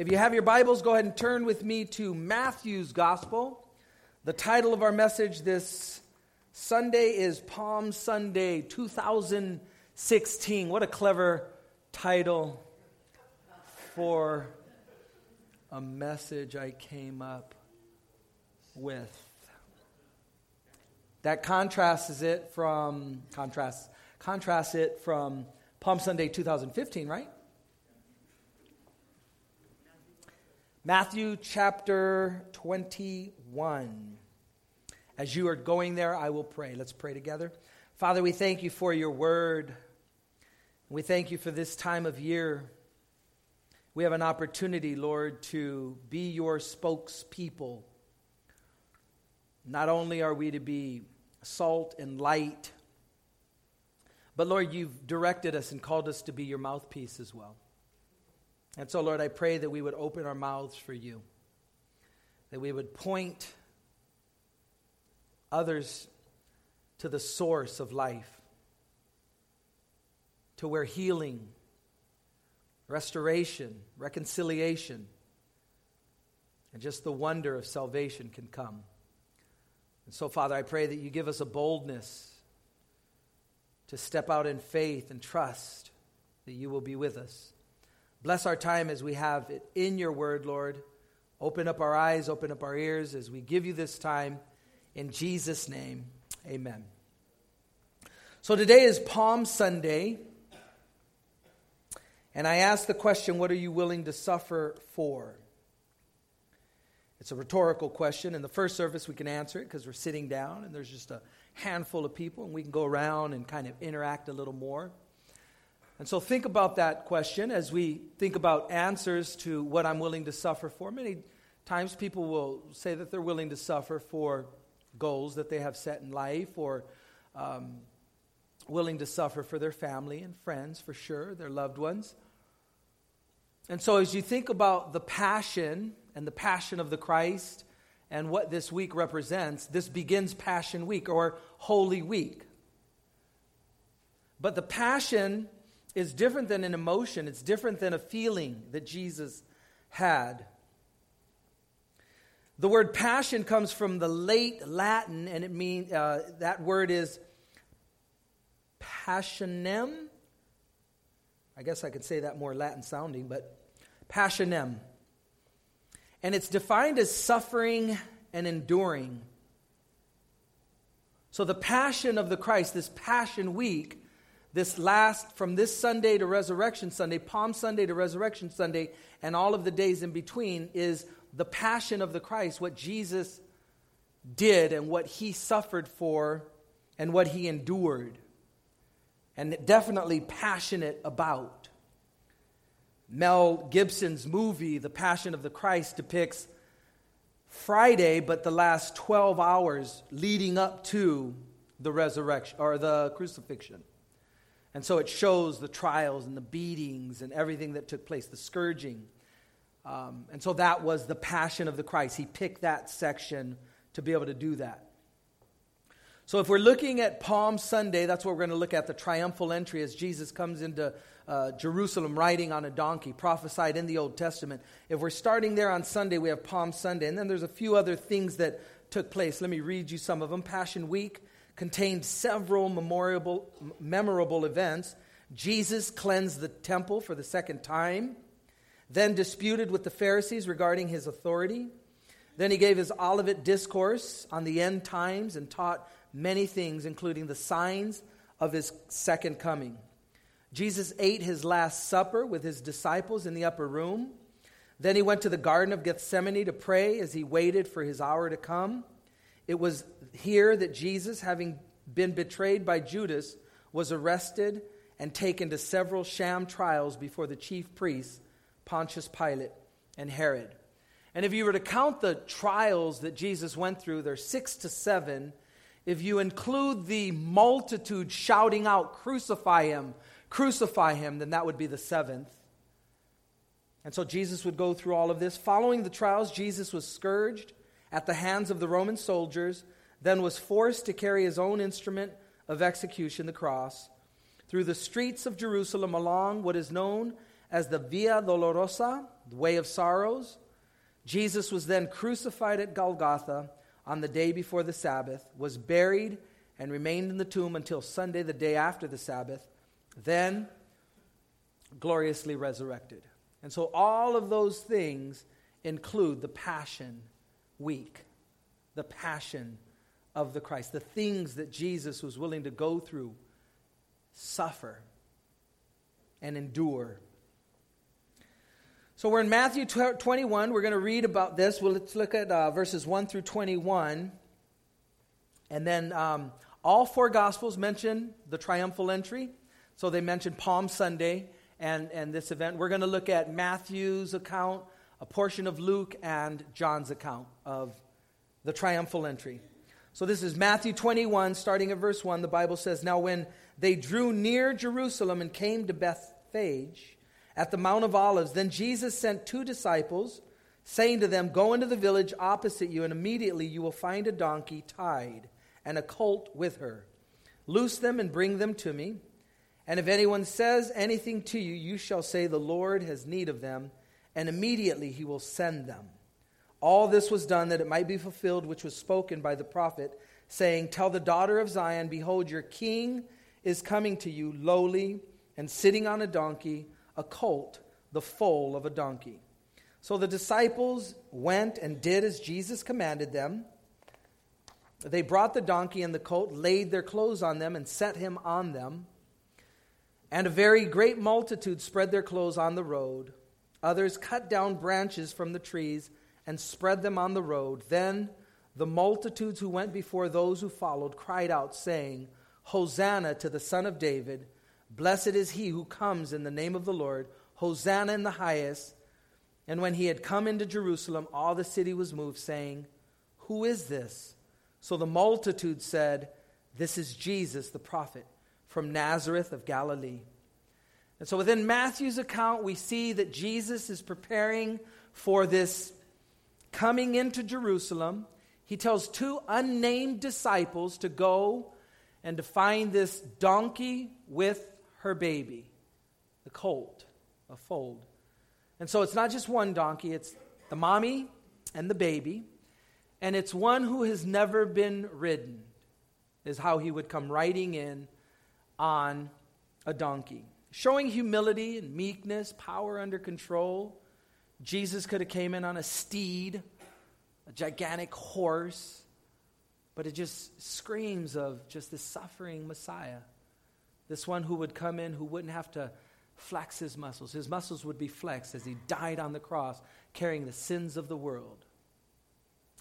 If you have your Bibles, go ahead and turn with me to Matthew's Gospel. The title of our message this Sunday is Palm Sunday 2016. What a clever title for a message I came up with. That contrasts it from contrasts contrasts it from Palm Sunday 2015, right? Matthew chapter 21. As you are going there, I will pray. Let's pray together. Father, we thank you for your word. We thank you for this time of year. We have an opportunity, Lord, to be your spokespeople. Not only are we to be salt and light, but Lord, you've directed us and called us to be your mouthpiece as well. And so, Lord, I pray that we would open our mouths for you, that we would point others to the source of life, to where healing, restoration, reconciliation, and just the wonder of salvation can come. And so, Father, I pray that you give us a boldness to step out in faith and trust that you will be with us. Bless our time as we have it in your word, Lord. Open up our eyes, open up our ears as we give you this time. In Jesus' name, amen. So today is Palm Sunday. And I ask the question what are you willing to suffer for? It's a rhetorical question. In the first service, we can answer it because we're sitting down and there's just a handful of people and we can go around and kind of interact a little more. And so think about that question as we think about answers to what I'm willing to suffer for. Many times people will say that they're willing to suffer for goals that they have set in life or um, willing to suffer for their family and friends, for sure, their loved ones. And so as you think about the passion and the passion of the Christ and what this week represents, this begins Passion Week or Holy Week. But the passion is different than an emotion, it's different than a feeling that Jesus had. The word passion comes from the late Latin, and it means uh, that word is passionem. I guess I could say that more Latin sounding, but passionem. And it's defined as suffering and enduring. So the passion of the Christ, this passion week, this last, from this Sunday to Resurrection Sunday, Palm Sunday to Resurrection Sunday, and all of the days in between, is the passion of the Christ, what Jesus did and what he suffered for and what he endured. And definitely passionate about. Mel Gibson's movie, The Passion of the Christ, depicts Friday, but the last 12 hours leading up to the resurrection or the crucifixion. And so it shows the trials and the beatings and everything that took place, the scourging. Um, and so that was the passion of the Christ. He picked that section to be able to do that. So if we're looking at Palm Sunday, that's what we're going to look at the triumphal entry as Jesus comes into uh, Jerusalem riding on a donkey, prophesied in the Old Testament. If we're starting there on Sunday, we have Palm Sunday. And then there's a few other things that took place. Let me read you some of them. Passion Week contained several memorable, memorable events. Jesus cleansed the temple for the second time, then disputed with the Pharisees regarding his authority. Then he gave his Olivet discourse on the end times and taught many things, including the signs of his second coming. Jesus ate his last supper with his disciples in the upper room. Then he went to the Garden of Gethsemane to pray as he waited for his hour to come. It was here that Jesus, having been betrayed by Judas, was arrested and taken to several sham trials before the chief priests, Pontius Pilate and Herod. And if you were to count the trials that Jesus went through, there's six to seven. If you include the multitude shouting out, Crucify him, crucify him, then that would be the seventh. And so Jesus would go through all of this. Following the trials, Jesus was scourged at the hands of the Roman soldiers, then was forced to carry his own instrument of execution, the cross, through the streets of Jerusalem along what is known as the Via Dolorosa, the way of sorrows. Jesus was then crucified at Golgotha on the day before the Sabbath, was buried, and remained in the tomb until Sunday, the day after the Sabbath, then gloriously resurrected. And so all of those things include the Passion Week, the passion of the Christ, the things that Jesus was willing to go through, suffer, and endure. So we're in Matthew 21. We're going to read about this. Well, let's look at uh, verses 1 through 21. And then um, all four Gospels mention the triumphal entry. So they mention Palm Sunday and, and this event. We're going to look at Matthew's account, a portion of Luke, and John's account of the triumphal entry. So this is Matthew 21, starting at verse 1. The Bible says, Now when they drew near Jerusalem and came to Bethphage at the Mount of Olives, then Jesus sent two disciples, saying to them, Go into the village opposite you, and immediately you will find a donkey tied and a colt with her. Loose them and bring them to me. And if anyone says anything to you, you shall say, The Lord has need of them, and immediately he will send them. All this was done that it might be fulfilled, which was spoken by the prophet, saying, Tell the daughter of Zion, Behold, your king is coming to you, lowly and sitting on a donkey, a colt, the foal of a donkey. So the disciples went and did as Jesus commanded them. They brought the donkey and the colt, laid their clothes on them, and set him on them. And a very great multitude spread their clothes on the road. Others cut down branches from the trees and spread them on the road. Then the multitudes who went before those who followed cried out, saying, Hosanna to the Son of David! Blessed is he who comes in the name of the Lord! Hosanna in the highest! And when he had come into Jerusalem, all the city was moved, saying, Who is this? So the multitude said, This is Jesus, the prophet, from Nazareth of Galilee. And so within Matthew's account, we see that Jesus is preparing for this coming into Jerusalem, he tells two unnamed disciples to go and to find this donkey with her baby, the colt, a fold. And so it's not just one donkey, it's the mommy and the baby. And it's one who has never been ridden, is how he would come riding in on a donkey. Showing humility and meekness, power under control, Jesus could have came in on a steed, a gigantic horse, but it just screams of just this suffering Messiah. This one who would come in who wouldn't have to flex his muscles. His muscles would be flexed as he died on the cross, carrying the sins of the world.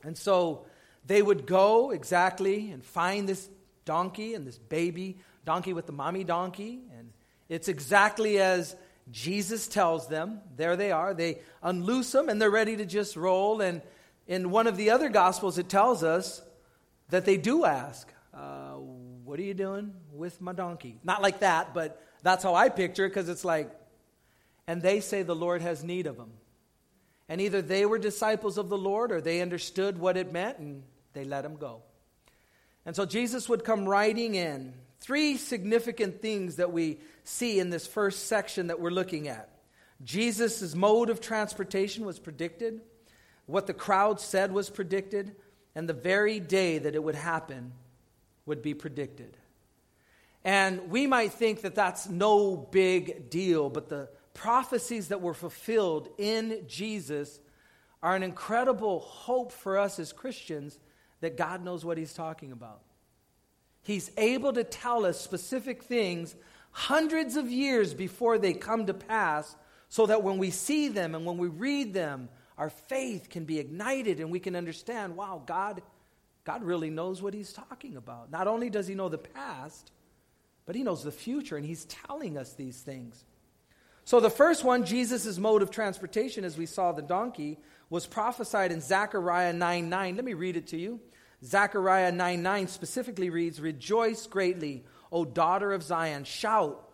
And so they would go exactly and find this donkey and this baby donkey with the mommy donkey. And it's exactly as Jesus tells them, there they are. They unloose them and they're ready to just roll. And in one of the other Gospels, it tells us that they do ask, uh, What are you doing with my donkey? Not like that, but that's how I picture it because it's like, and they say the Lord has need of them. And either they were disciples of the Lord or they understood what it meant and they let him go. And so Jesus would come riding in. Three significant things that we see in this first section that we're looking at. Jesus' mode of transportation was predicted, what the crowd said was predicted, and the very day that it would happen would be predicted. And we might think that that's no big deal, but the prophecies that were fulfilled in Jesus are an incredible hope for us as Christians that God knows what He's talking about. He's able to tell us specific things hundreds of years before they come to pass, so that when we see them and when we read them, our faith can be ignited and we can understand wow, God, God really knows what He's talking about. Not only does He know the past, but He knows the future, and He's telling us these things. So, the first one, Jesus' mode of transportation, as we saw the donkey, was prophesied in Zechariah 9 9. Let me read it to you. Zechariah 9 9 specifically reads, Rejoice greatly, O daughter of Zion. Shout,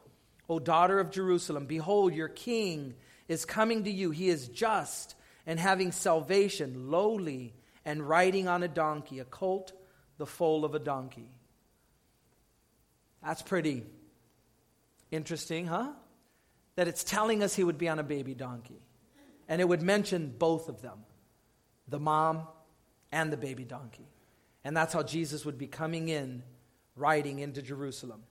O daughter of Jerusalem. Behold, your king is coming to you. He is just and having salvation, lowly and riding on a donkey, a colt, the foal of a donkey. That's pretty interesting, huh? that it's telling us he would be on a baby donkey. And it would mention both of them the mom and the baby donkey. And that's how Jesus would be coming in, riding into Jerusalem.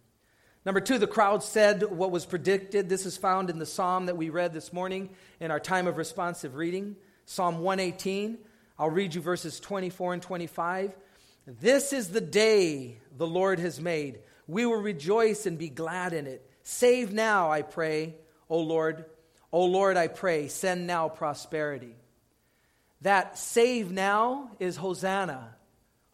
Number two, the crowd said what was predicted. This is found in the psalm that we read this morning in our time of responsive reading, Psalm 118. I'll read you verses 24 and 25. This is the day the Lord has made. We will rejoice and be glad in it. Save now, I pray, O Lord. O Lord, I pray, send now prosperity. That save now is Hosanna.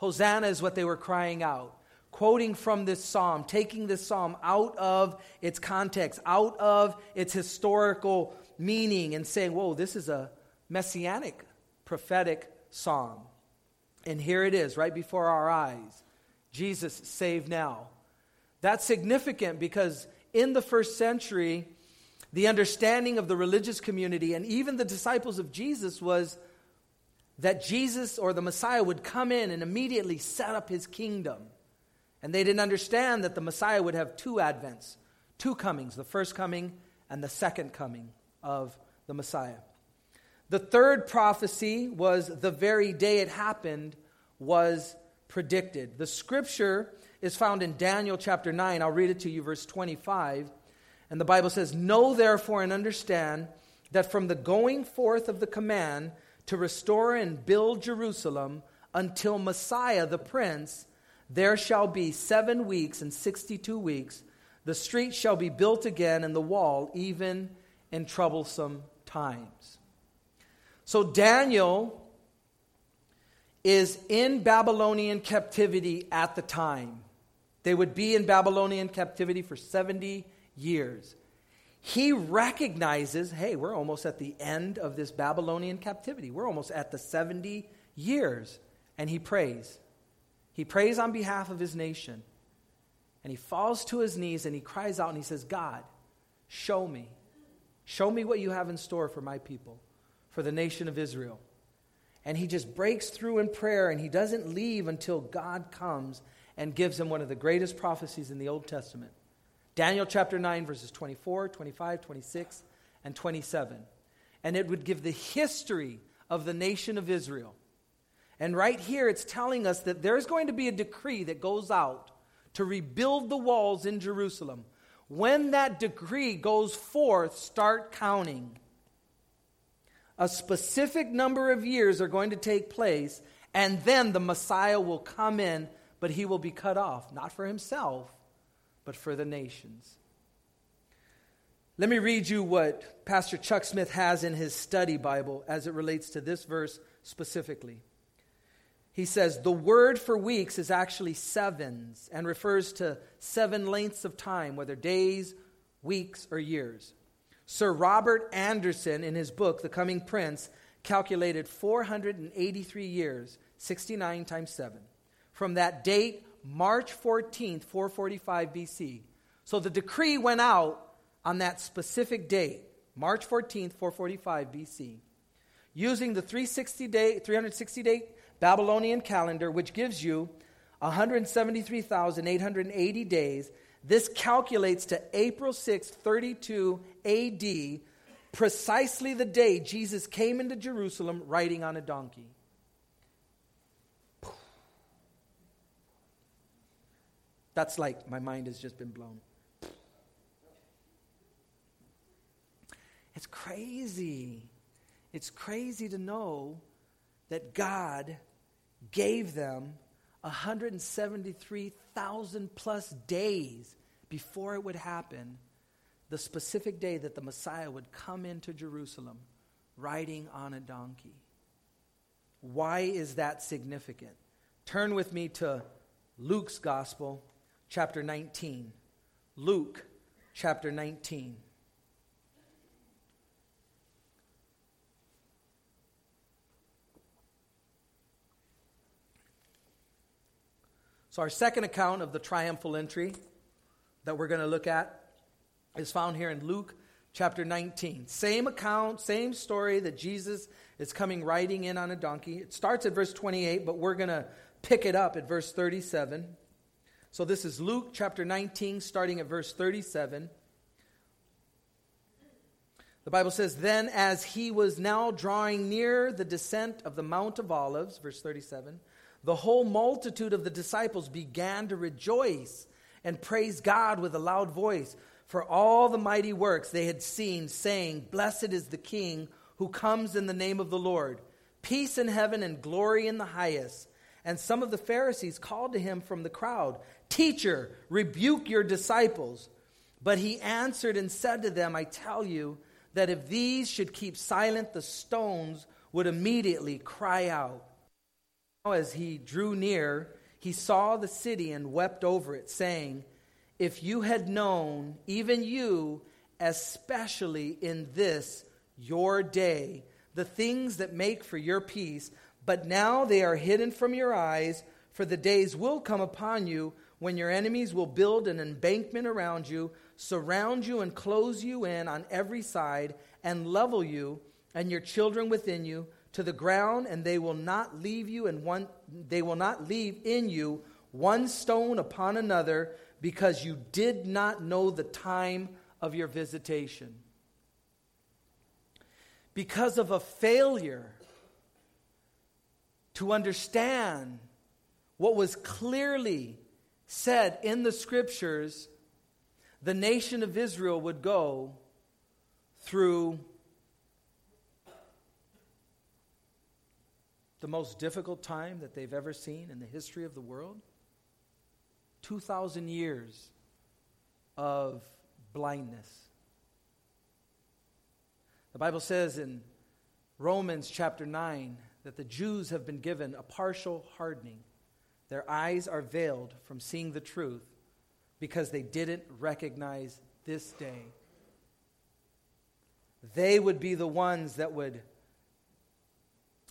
Hosanna is what they were crying out. Quoting from this psalm, taking this psalm out of its context, out of its historical meaning, and saying, Whoa, this is a messianic prophetic psalm. And here it is, right before our eyes Jesus, save now. That's significant because in the first century, the understanding of the religious community and even the disciples of Jesus was that Jesus or the Messiah would come in and immediately set up his kingdom. And they didn't understand that the Messiah would have two advents, two comings, the first coming and the second coming of the Messiah. The third prophecy was the very day it happened was predicted. The scripture is found in Daniel chapter 9. I'll read it to you, verse 25. And the Bible says, Know therefore and understand that from the going forth of the command to restore and build Jerusalem until Messiah the Prince, there shall be seven weeks and sixty two weeks. The street shall be built again, and the wall, even in troublesome times. So Daniel is in Babylonian captivity at the time. They would be in Babylonian captivity for 70 years. He recognizes hey, we're almost at the end of this Babylonian captivity. We're almost at the 70 years. And he prays. He prays on behalf of his nation. And he falls to his knees and he cries out and he says, God, show me. Show me what you have in store for my people, for the nation of Israel. And he just breaks through in prayer and he doesn't leave until God comes and gives him one of the greatest prophecies in the Old Testament. Daniel chapter 9, verses 24, 25, 26, and 27. And it would give the history of the nation of Israel. And right here, it's telling us that there's going to be a decree that goes out to rebuild the walls in Jerusalem. When that decree goes forth, start counting. A specific number of years are going to take place, and then the Messiah will come in, but he will be cut off, not for himself, but for the nations. Let me read you what Pastor Chuck Smith has in his study Bible as it relates to this verse specifically. He says, The word for weeks is actually sevens and refers to seven lengths of time, whether days, weeks, or years. Sir Robert Anderson, in his book, The Coming Prince, calculated 483 years, 69 times 7. From that date March 14th, 445 BC. So the decree went out on that specific date, March 14th, 445 BC. Using the 360 day, 360 day Babylonian calendar, which gives you 173,880 days, this calculates to April 6, 32 AD, precisely the day Jesus came into Jerusalem riding on a donkey. That's like my mind has just been blown. It's crazy. It's crazy to know that God gave them 173,000 plus days before it would happen, the specific day that the Messiah would come into Jerusalem riding on a donkey. Why is that significant? Turn with me to Luke's Gospel, chapter 19. Luke chapter 19. So, our second account of the triumphal entry that we're going to look at is found here in Luke chapter 19. Same account, same story that Jesus is coming riding in on a donkey. It starts at verse 28, but we're going to pick it up at verse 37. So this is Luke chapter 19, starting at verse 37. The Bible says, Then as he was now drawing near the descent of the Mount of Olives, verse 37, the whole multitude of the disciples began to rejoice and praise God with a loud voice for all the mighty works they had seen, saying, Blessed is the King who comes in the name of the Lord. Peace in heaven and glory in the highest. And some of the Pharisees called to him from the crowd, Teacher, rebuke your disciples. But he answered and said to them, I tell you that if these should keep silent, the stones would immediately cry out. Now, as he drew near, he saw the city and wept over it, saying, If you had known, even you, especially in this your day, the things that make for your peace, but now they are hidden from your eyes, for the days will come upon you when your enemies will build an embankment around you, surround you and close you in on every side, and level you and your children within you to the ground, and they will not leave you and one they will not leave in you one stone upon another, because you did not know the time of your visitation. Because of a failure to understand what was clearly said in the scriptures, the nation of Israel would go through the most difficult time that they've ever seen in the history of the world? 2,000 years of blindness. The Bible says in Romans chapter 9 that the Jews have been given a partial hardening. Their eyes are veiled from seeing the truth because they didn't recognize this day. They would be the ones that would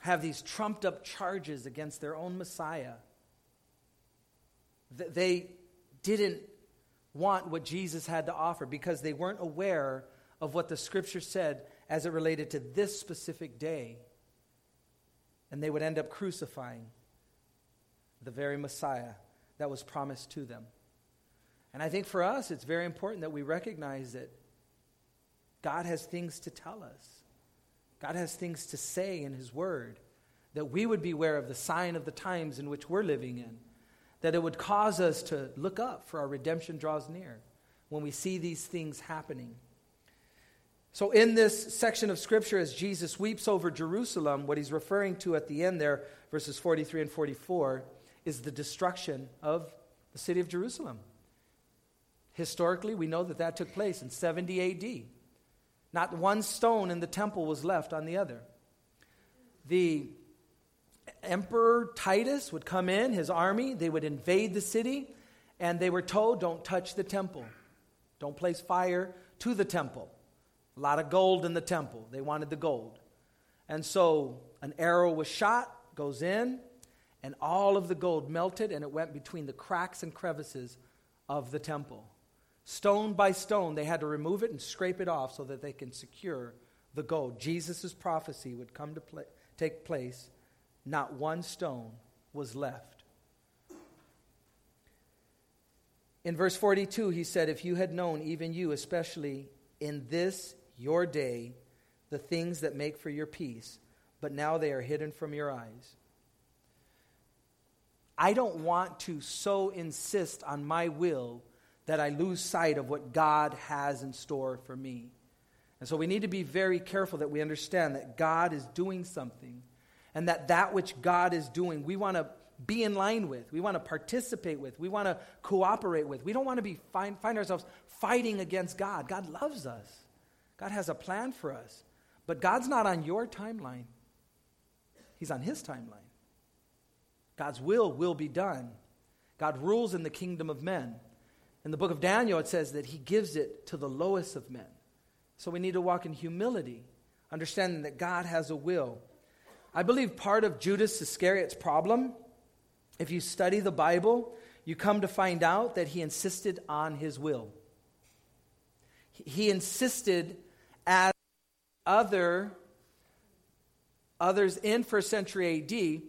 have these trumped up charges against their own Messiah. They didn't want what Jesus had to offer because they weren't aware of what the scripture said as it related to this specific day. And they would end up crucifying the very Messiah that was promised to them. And I think for us, it's very important that we recognize that God has things to tell us. God has things to say in His Word, that we would be aware of the sign of the times in which we're living in, that it would cause us to look up for our redemption draws near when we see these things happening. So, in this section of Scripture, as Jesus weeps over Jerusalem, what he's referring to at the end there, verses 43 and 44, is the destruction of the city of Jerusalem. Historically, we know that that took place in 70 AD. Not one stone in the temple was left on the other. The Emperor Titus would come in, his army, they would invade the city, and they were told, don't touch the temple. Don't place fire to the temple. A lot of gold in the temple. They wanted the gold. And so an arrow was shot, goes in, and all of the gold melted, and it went between the cracks and crevices of the temple. Stone by stone, they had to remove it and scrape it off so that they can secure the gold. Jesus' prophecy would come to play, take place. Not one stone was left. In verse 42, he said, If you had known, even you, especially in this your day, the things that make for your peace, but now they are hidden from your eyes. I don't want to so insist on my will that I lose sight of what God has in store for me. And so we need to be very careful that we understand that God is doing something and that that which God is doing, we want to be in line with. We want to participate with. We want to cooperate with. We don't want to be find, find ourselves fighting against God. God loves us. God has a plan for us. But God's not on your timeline. He's on his timeline. God's will will be done. God rules in the kingdom of men. In the book of Daniel, it says that he gives it to the lowest of men. So we need to walk in humility, understanding that God has a will. I believe part of Judas Iscariot's problem, if you study the Bible, you come to find out that he insisted on his will. He insisted as other others in first century AD,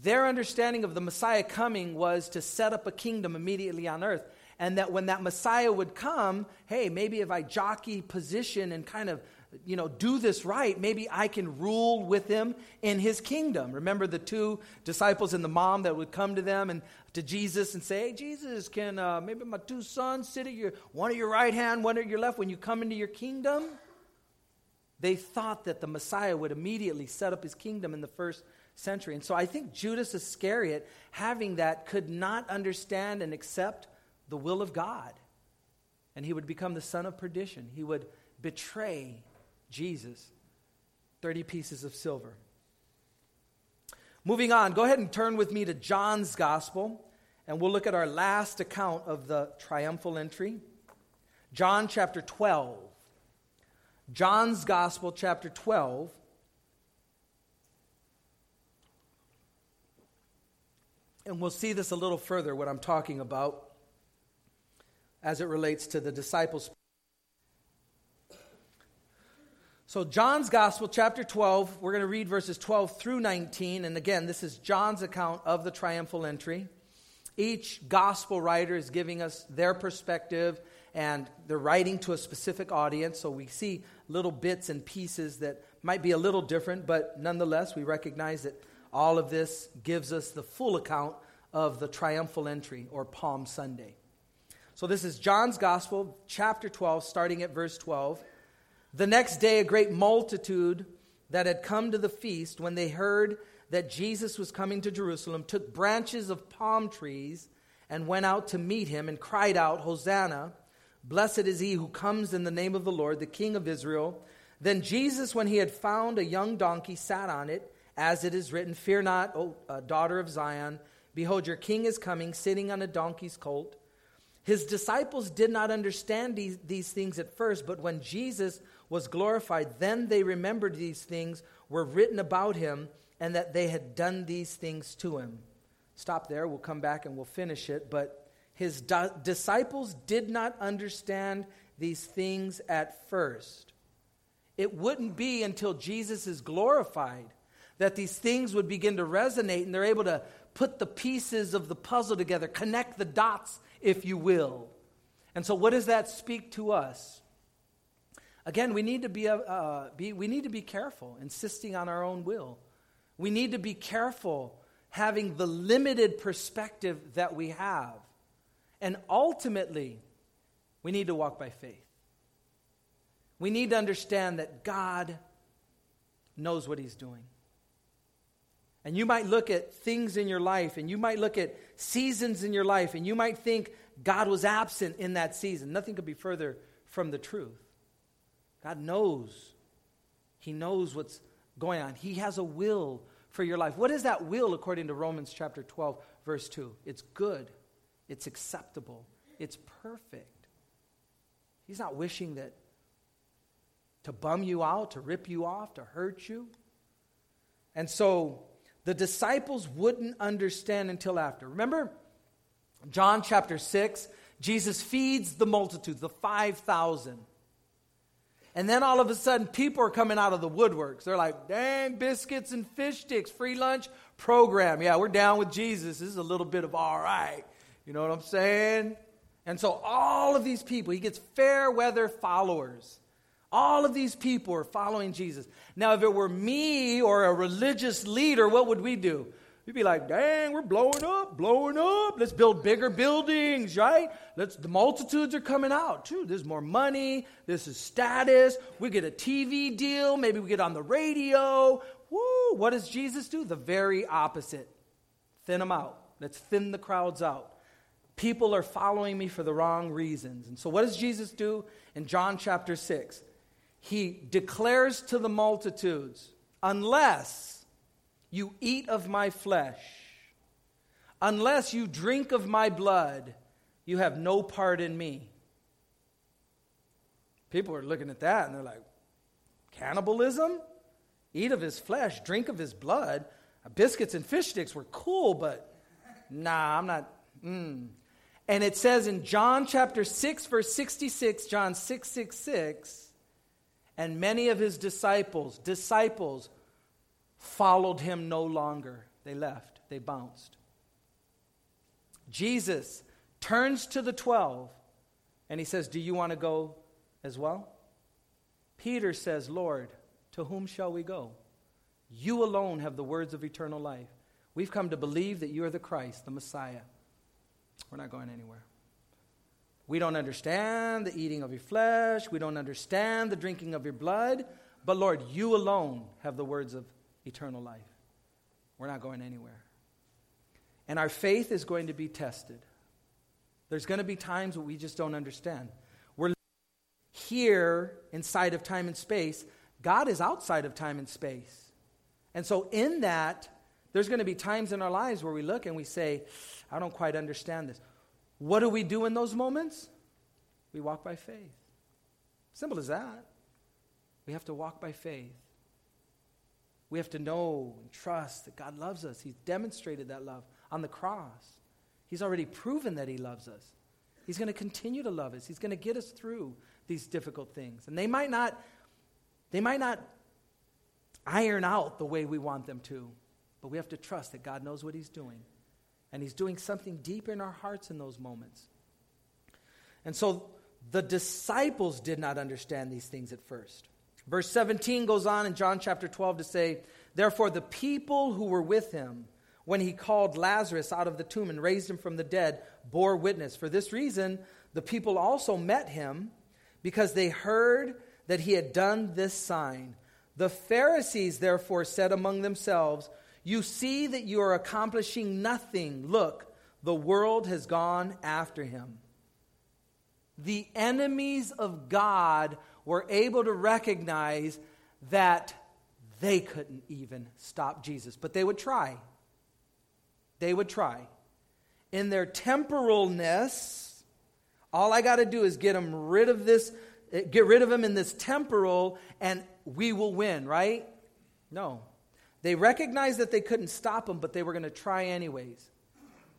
their understanding of the Messiah coming was to set up a kingdom immediately on earth and that when that Messiah would come, hey, maybe if I jockey position and kind of you know, do this right, maybe I can rule with him in his kingdom. Remember the two disciples and the mom that would come to them and to Jesus and say, Hey, Jesus, can uh, maybe my two sons sit at your one at your right hand, one at your left when you come into your kingdom? They thought that the Messiah would immediately set up his kingdom in the first century. And so I think Judas Iscariot, having that, could not understand and accept the will of God. And he would become the son of perdition. He would betray Jesus. 30 pieces of silver. Moving on, go ahead and turn with me to John's Gospel, and we'll look at our last account of the triumphal entry. John chapter 12. John's Gospel, chapter 12. And we'll see this a little further, what I'm talking about, as it relates to the disciples. So, John's Gospel, chapter 12, we're going to read verses 12 through 19. And again, this is John's account of the triumphal entry. Each gospel writer is giving us their perspective, and they're writing to a specific audience. So, we see little bits and pieces that might be a little different, but nonetheless, we recognize that all of this gives us the full account of the triumphal entry or Palm Sunday. So, this is John's Gospel, chapter 12, starting at verse 12. The next day, a great multitude that had come to the feast, when they heard that Jesus was coming to Jerusalem, took branches of palm trees and went out to meet him and cried out, Hosanna! Blessed is he who comes in the name of the Lord, the King of Israel. Then Jesus, when he had found a young donkey, sat on it, as it is written, Fear not, O uh, daughter of Zion. Behold, your king is coming, sitting on a donkey's colt. His disciples did not understand these, these things at first, but when Jesus was glorified, then they remembered these things were written about him and that they had done these things to him. Stop there. We'll come back and we'll finish it. But his di- disciples did not understand these things at first. It wouldn't be until Jesus is glorified that these things would begin to resonate and they're able to put the pieces of the puzzle together, connect the dots, if you will. And so, what does that speak to us? Again, we need to be, uh, be, we need to be careful, insisting on our own will. We need to be careful having the limited perspective that we have. And ultimately, we need to walk by faith. We need to understand that God knows what He's doing. And you might look at things in your life, and you might look at seasons in your life, and you might think God was absent in that season. Nothing could be further from the truth. God knows. He knows what's going on. He has a will for your life. What is that will according to Romans chapter 12, verse 2? It's good it's acceptable, it's perfect. He's not wishing that to bum you out, to rip you off, to hurt you. And so the disciples wouldn't understand until after. Remember John chapter 6, Jesus feeds the multitudes, the 5,000. And then all of a sudden, people are coming out of the woodworks. They're like, dang, biscuits and fish sticks, free lunch program. Yeah, we're down with Jesus. This is a little bit of all right. You know what I'm saying? And so all of these people, he gets fair weather followers. All of these people are following Jesus. Now, if it were me or a religious leader, what would we do? We'd be like, dang, we're blowing up, blowing up. Let's build bigger buildings, right? Let's the multitudes are coming out too. There's more money, this is status. We get a TV deal, maybe we get on the radio. Woo! What does Jesus do? The very opposite. Thin them out. Let's thin the crowds out people are following me for the wrong reasons. And so, what does Jesus do in John chapter 6? He declares to the multitudes, Unless you eat of my flesh, unless you drink of my blood, you have no part in me. People are looking at that and they're like, Cannibalism? Eat of his flesh, drink of his blood. Biscuits and fish sticks were cool, but nah, I'm not. Mm. And it says in John chapter 6, verse 66, John 6, 6, 6, and many of his disciples, disciples, followed him no longer. They left, they bounced. Jesus turns to the 12 and he says, Do you want to go as well? Peter says, Lord, to whom shall we go? You alone have the words of eternal life. We've come to believe that you are the Christ, the Messiah. We're not going anywhere. We don't understand the eating of your flesh. We don't understand the drinking of your blood. But Lord, you alone have the words of eternal life. We're not going anywhere. And our faith is going to be tested. There's going to be times where we just don't understand. We're here inside of time and space. God is outside of time and space. And so, in that, there's going to be times in our lives where we look and we say, I don't quite understand this. What do we do in those moments? We walk by faith. Simple as that. We have to walk by faith. We have to know and trust that God loves us. He's demonstrated that love on the cross. He's already proven that He loves us. He's going to continue to love us. He's going to get us through these difficult things. And they might not they might not iron out the way we want them to, but we have to trust that God knows what He's doing. And He's doing something deep in our hearts in those moments. And so the disciples did not understand these things at first. Verse 17 goes on in John chapter 12 to say, Therefore, the people who were with him when he called Lazarus out of the tomb and raised him from the dead bore witness. For this reason, the people also met him because they heard that he had done this sign. The Pharisees therefore said among themselves, You see that you are accomplishing nothing. Look, the world has gone after him. The enemies of God were able to recognize that they couldn't even stop Jesus, but they would try. They would try. In their temporalness, all I got to do is get them rid of this Eh, get rid of him in this temporal and we will win, right? No. They recognized that they couldn't stop him, but they were going to try anyways.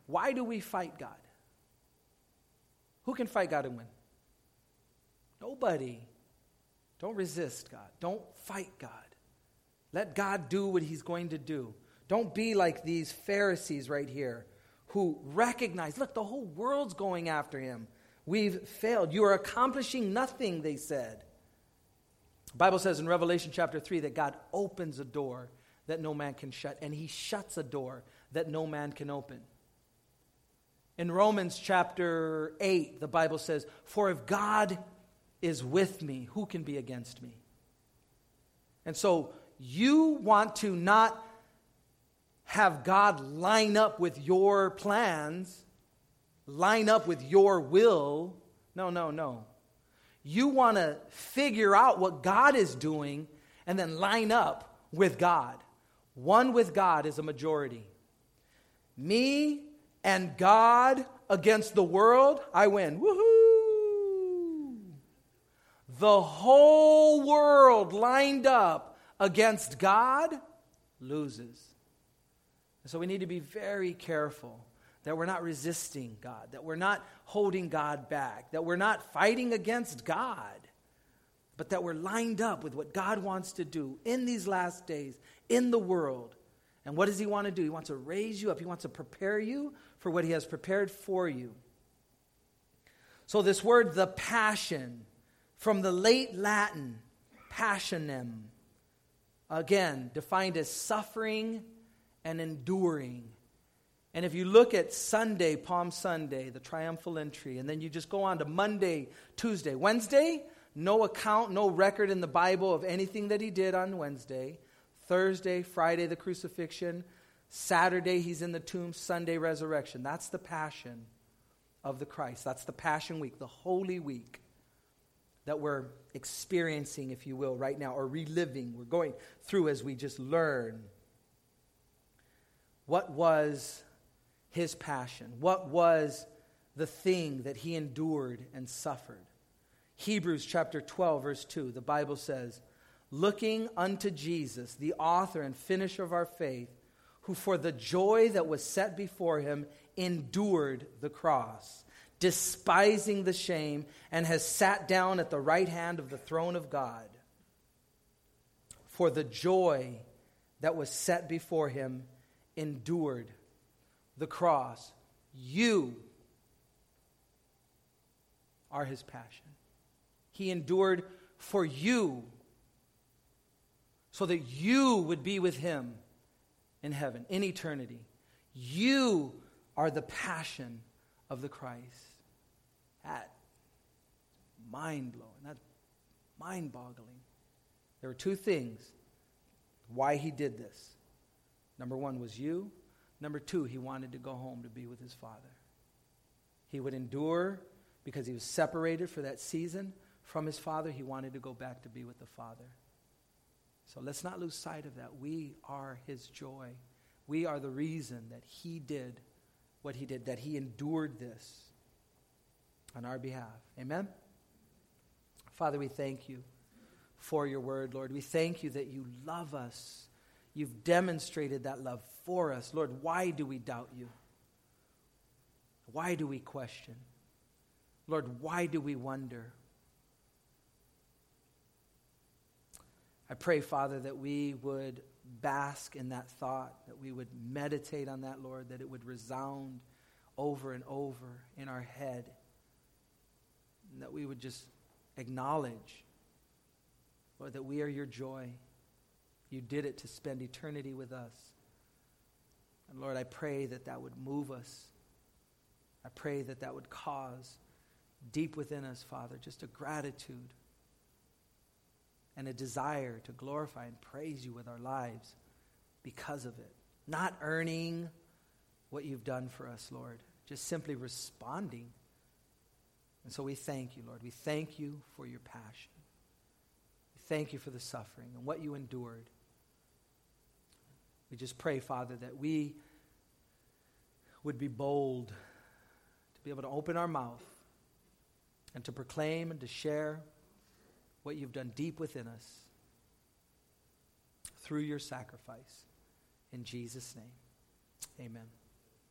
Why do we fight God? Who can fight God and win? Nobody. Don't resist God. Don't fight God. Let God do what he's going to do. Don't be like these Pharisees right here who recognize, look, the whole world's going after him. We've failed. You are accomplishing nothing, they said. The Bible says in Revelation chapter 3 that God opens a door that no man can shut, and he shuts a door that no man can open. In Romans chapter 8, the Bible says, For if God is with me, who can be against me? And so you want to not have God line up with your plans line up with your will. No, no, no. You want to figure out what God is doing and then line up with God. One with God is a majority. Me and God against the world, I win. Woohoo! The whole world lined up against God loses. So we need to be very careful that we're not resisting God, that we're not holding God back, that we're not fighting against God, but that we're lined up with what God wants to do in these last days, in the world. And what does He want to do? He wants to raise you up, He wants to prepare you for what He has prepared for you. So, this word, the passion, from the late Latin, passionem, again, defined as suffering and enduring and if you look at Sunday, Palm Sunday, the triumphal entry, and then you just go on to Monday, Tuesday, Wednesday, no account, no record in the Bible of anything that he did on Wednesday. Thursday, Friday, the crucifixion. Saturday, he's in the tomb. Sunday, resurrection. That's the passion of the Christ. That's the Passion Week, the Holy Week that we're experiencing, if you will, right now, or reliving. We're going through as we just learn. What was his passion? What was the thing that he endured and suffered? Hebrews chapter 12, verse 2, the Bible says, Looking unto Jesus, the author and finisher of our faith, who for the joy that was set before him endured the cross, despising the shame, and has sat down at the right hand of the throne of God. For the joy that was set before him endured the cross. You are his passion. He endured for you so that you would be with him in heaven, in eternity. You are the passion of the Christ. That mind blowing. That's mind boggling. There were two things why he did this. Number one was you. Number two, he wanted to go home to be with his father. He would endure because he was separated for that season from his father. He wanted to go back to be with the father. So let's not lose sight of that. We are his joy. We are the reason that he did what he did, that he endured this on our behalf. Amen? Father, we thank you for your word, Lord. We thank you that you love us. You've demonstrated that love for us. Lord, why do we doubt you? Why do we question? Lord, why do we wonder? I pray, Father, that we would bask in that thought, that we would meditate on that, Lord, that it would resound over and over in our head, and that we would just acknowledge, Lord, that we are your joy. You did it to spend eternity with us. And Lord, I pray that that would move us. I pray that that would cause deep within us, Father, just a gratitude and a desire to glorify and praise you with our lives because of it. Not earning what you've done for us, Lord, just simply responding. And so we thank you, Lord. We thank you for your passion. We thank you for the suffering and what you endured. We just pray, Father, that we would be bold to be able to open our mouth and to proclaim and to share what you've done deep within us through your sacrifice. In Jesus' name, amen.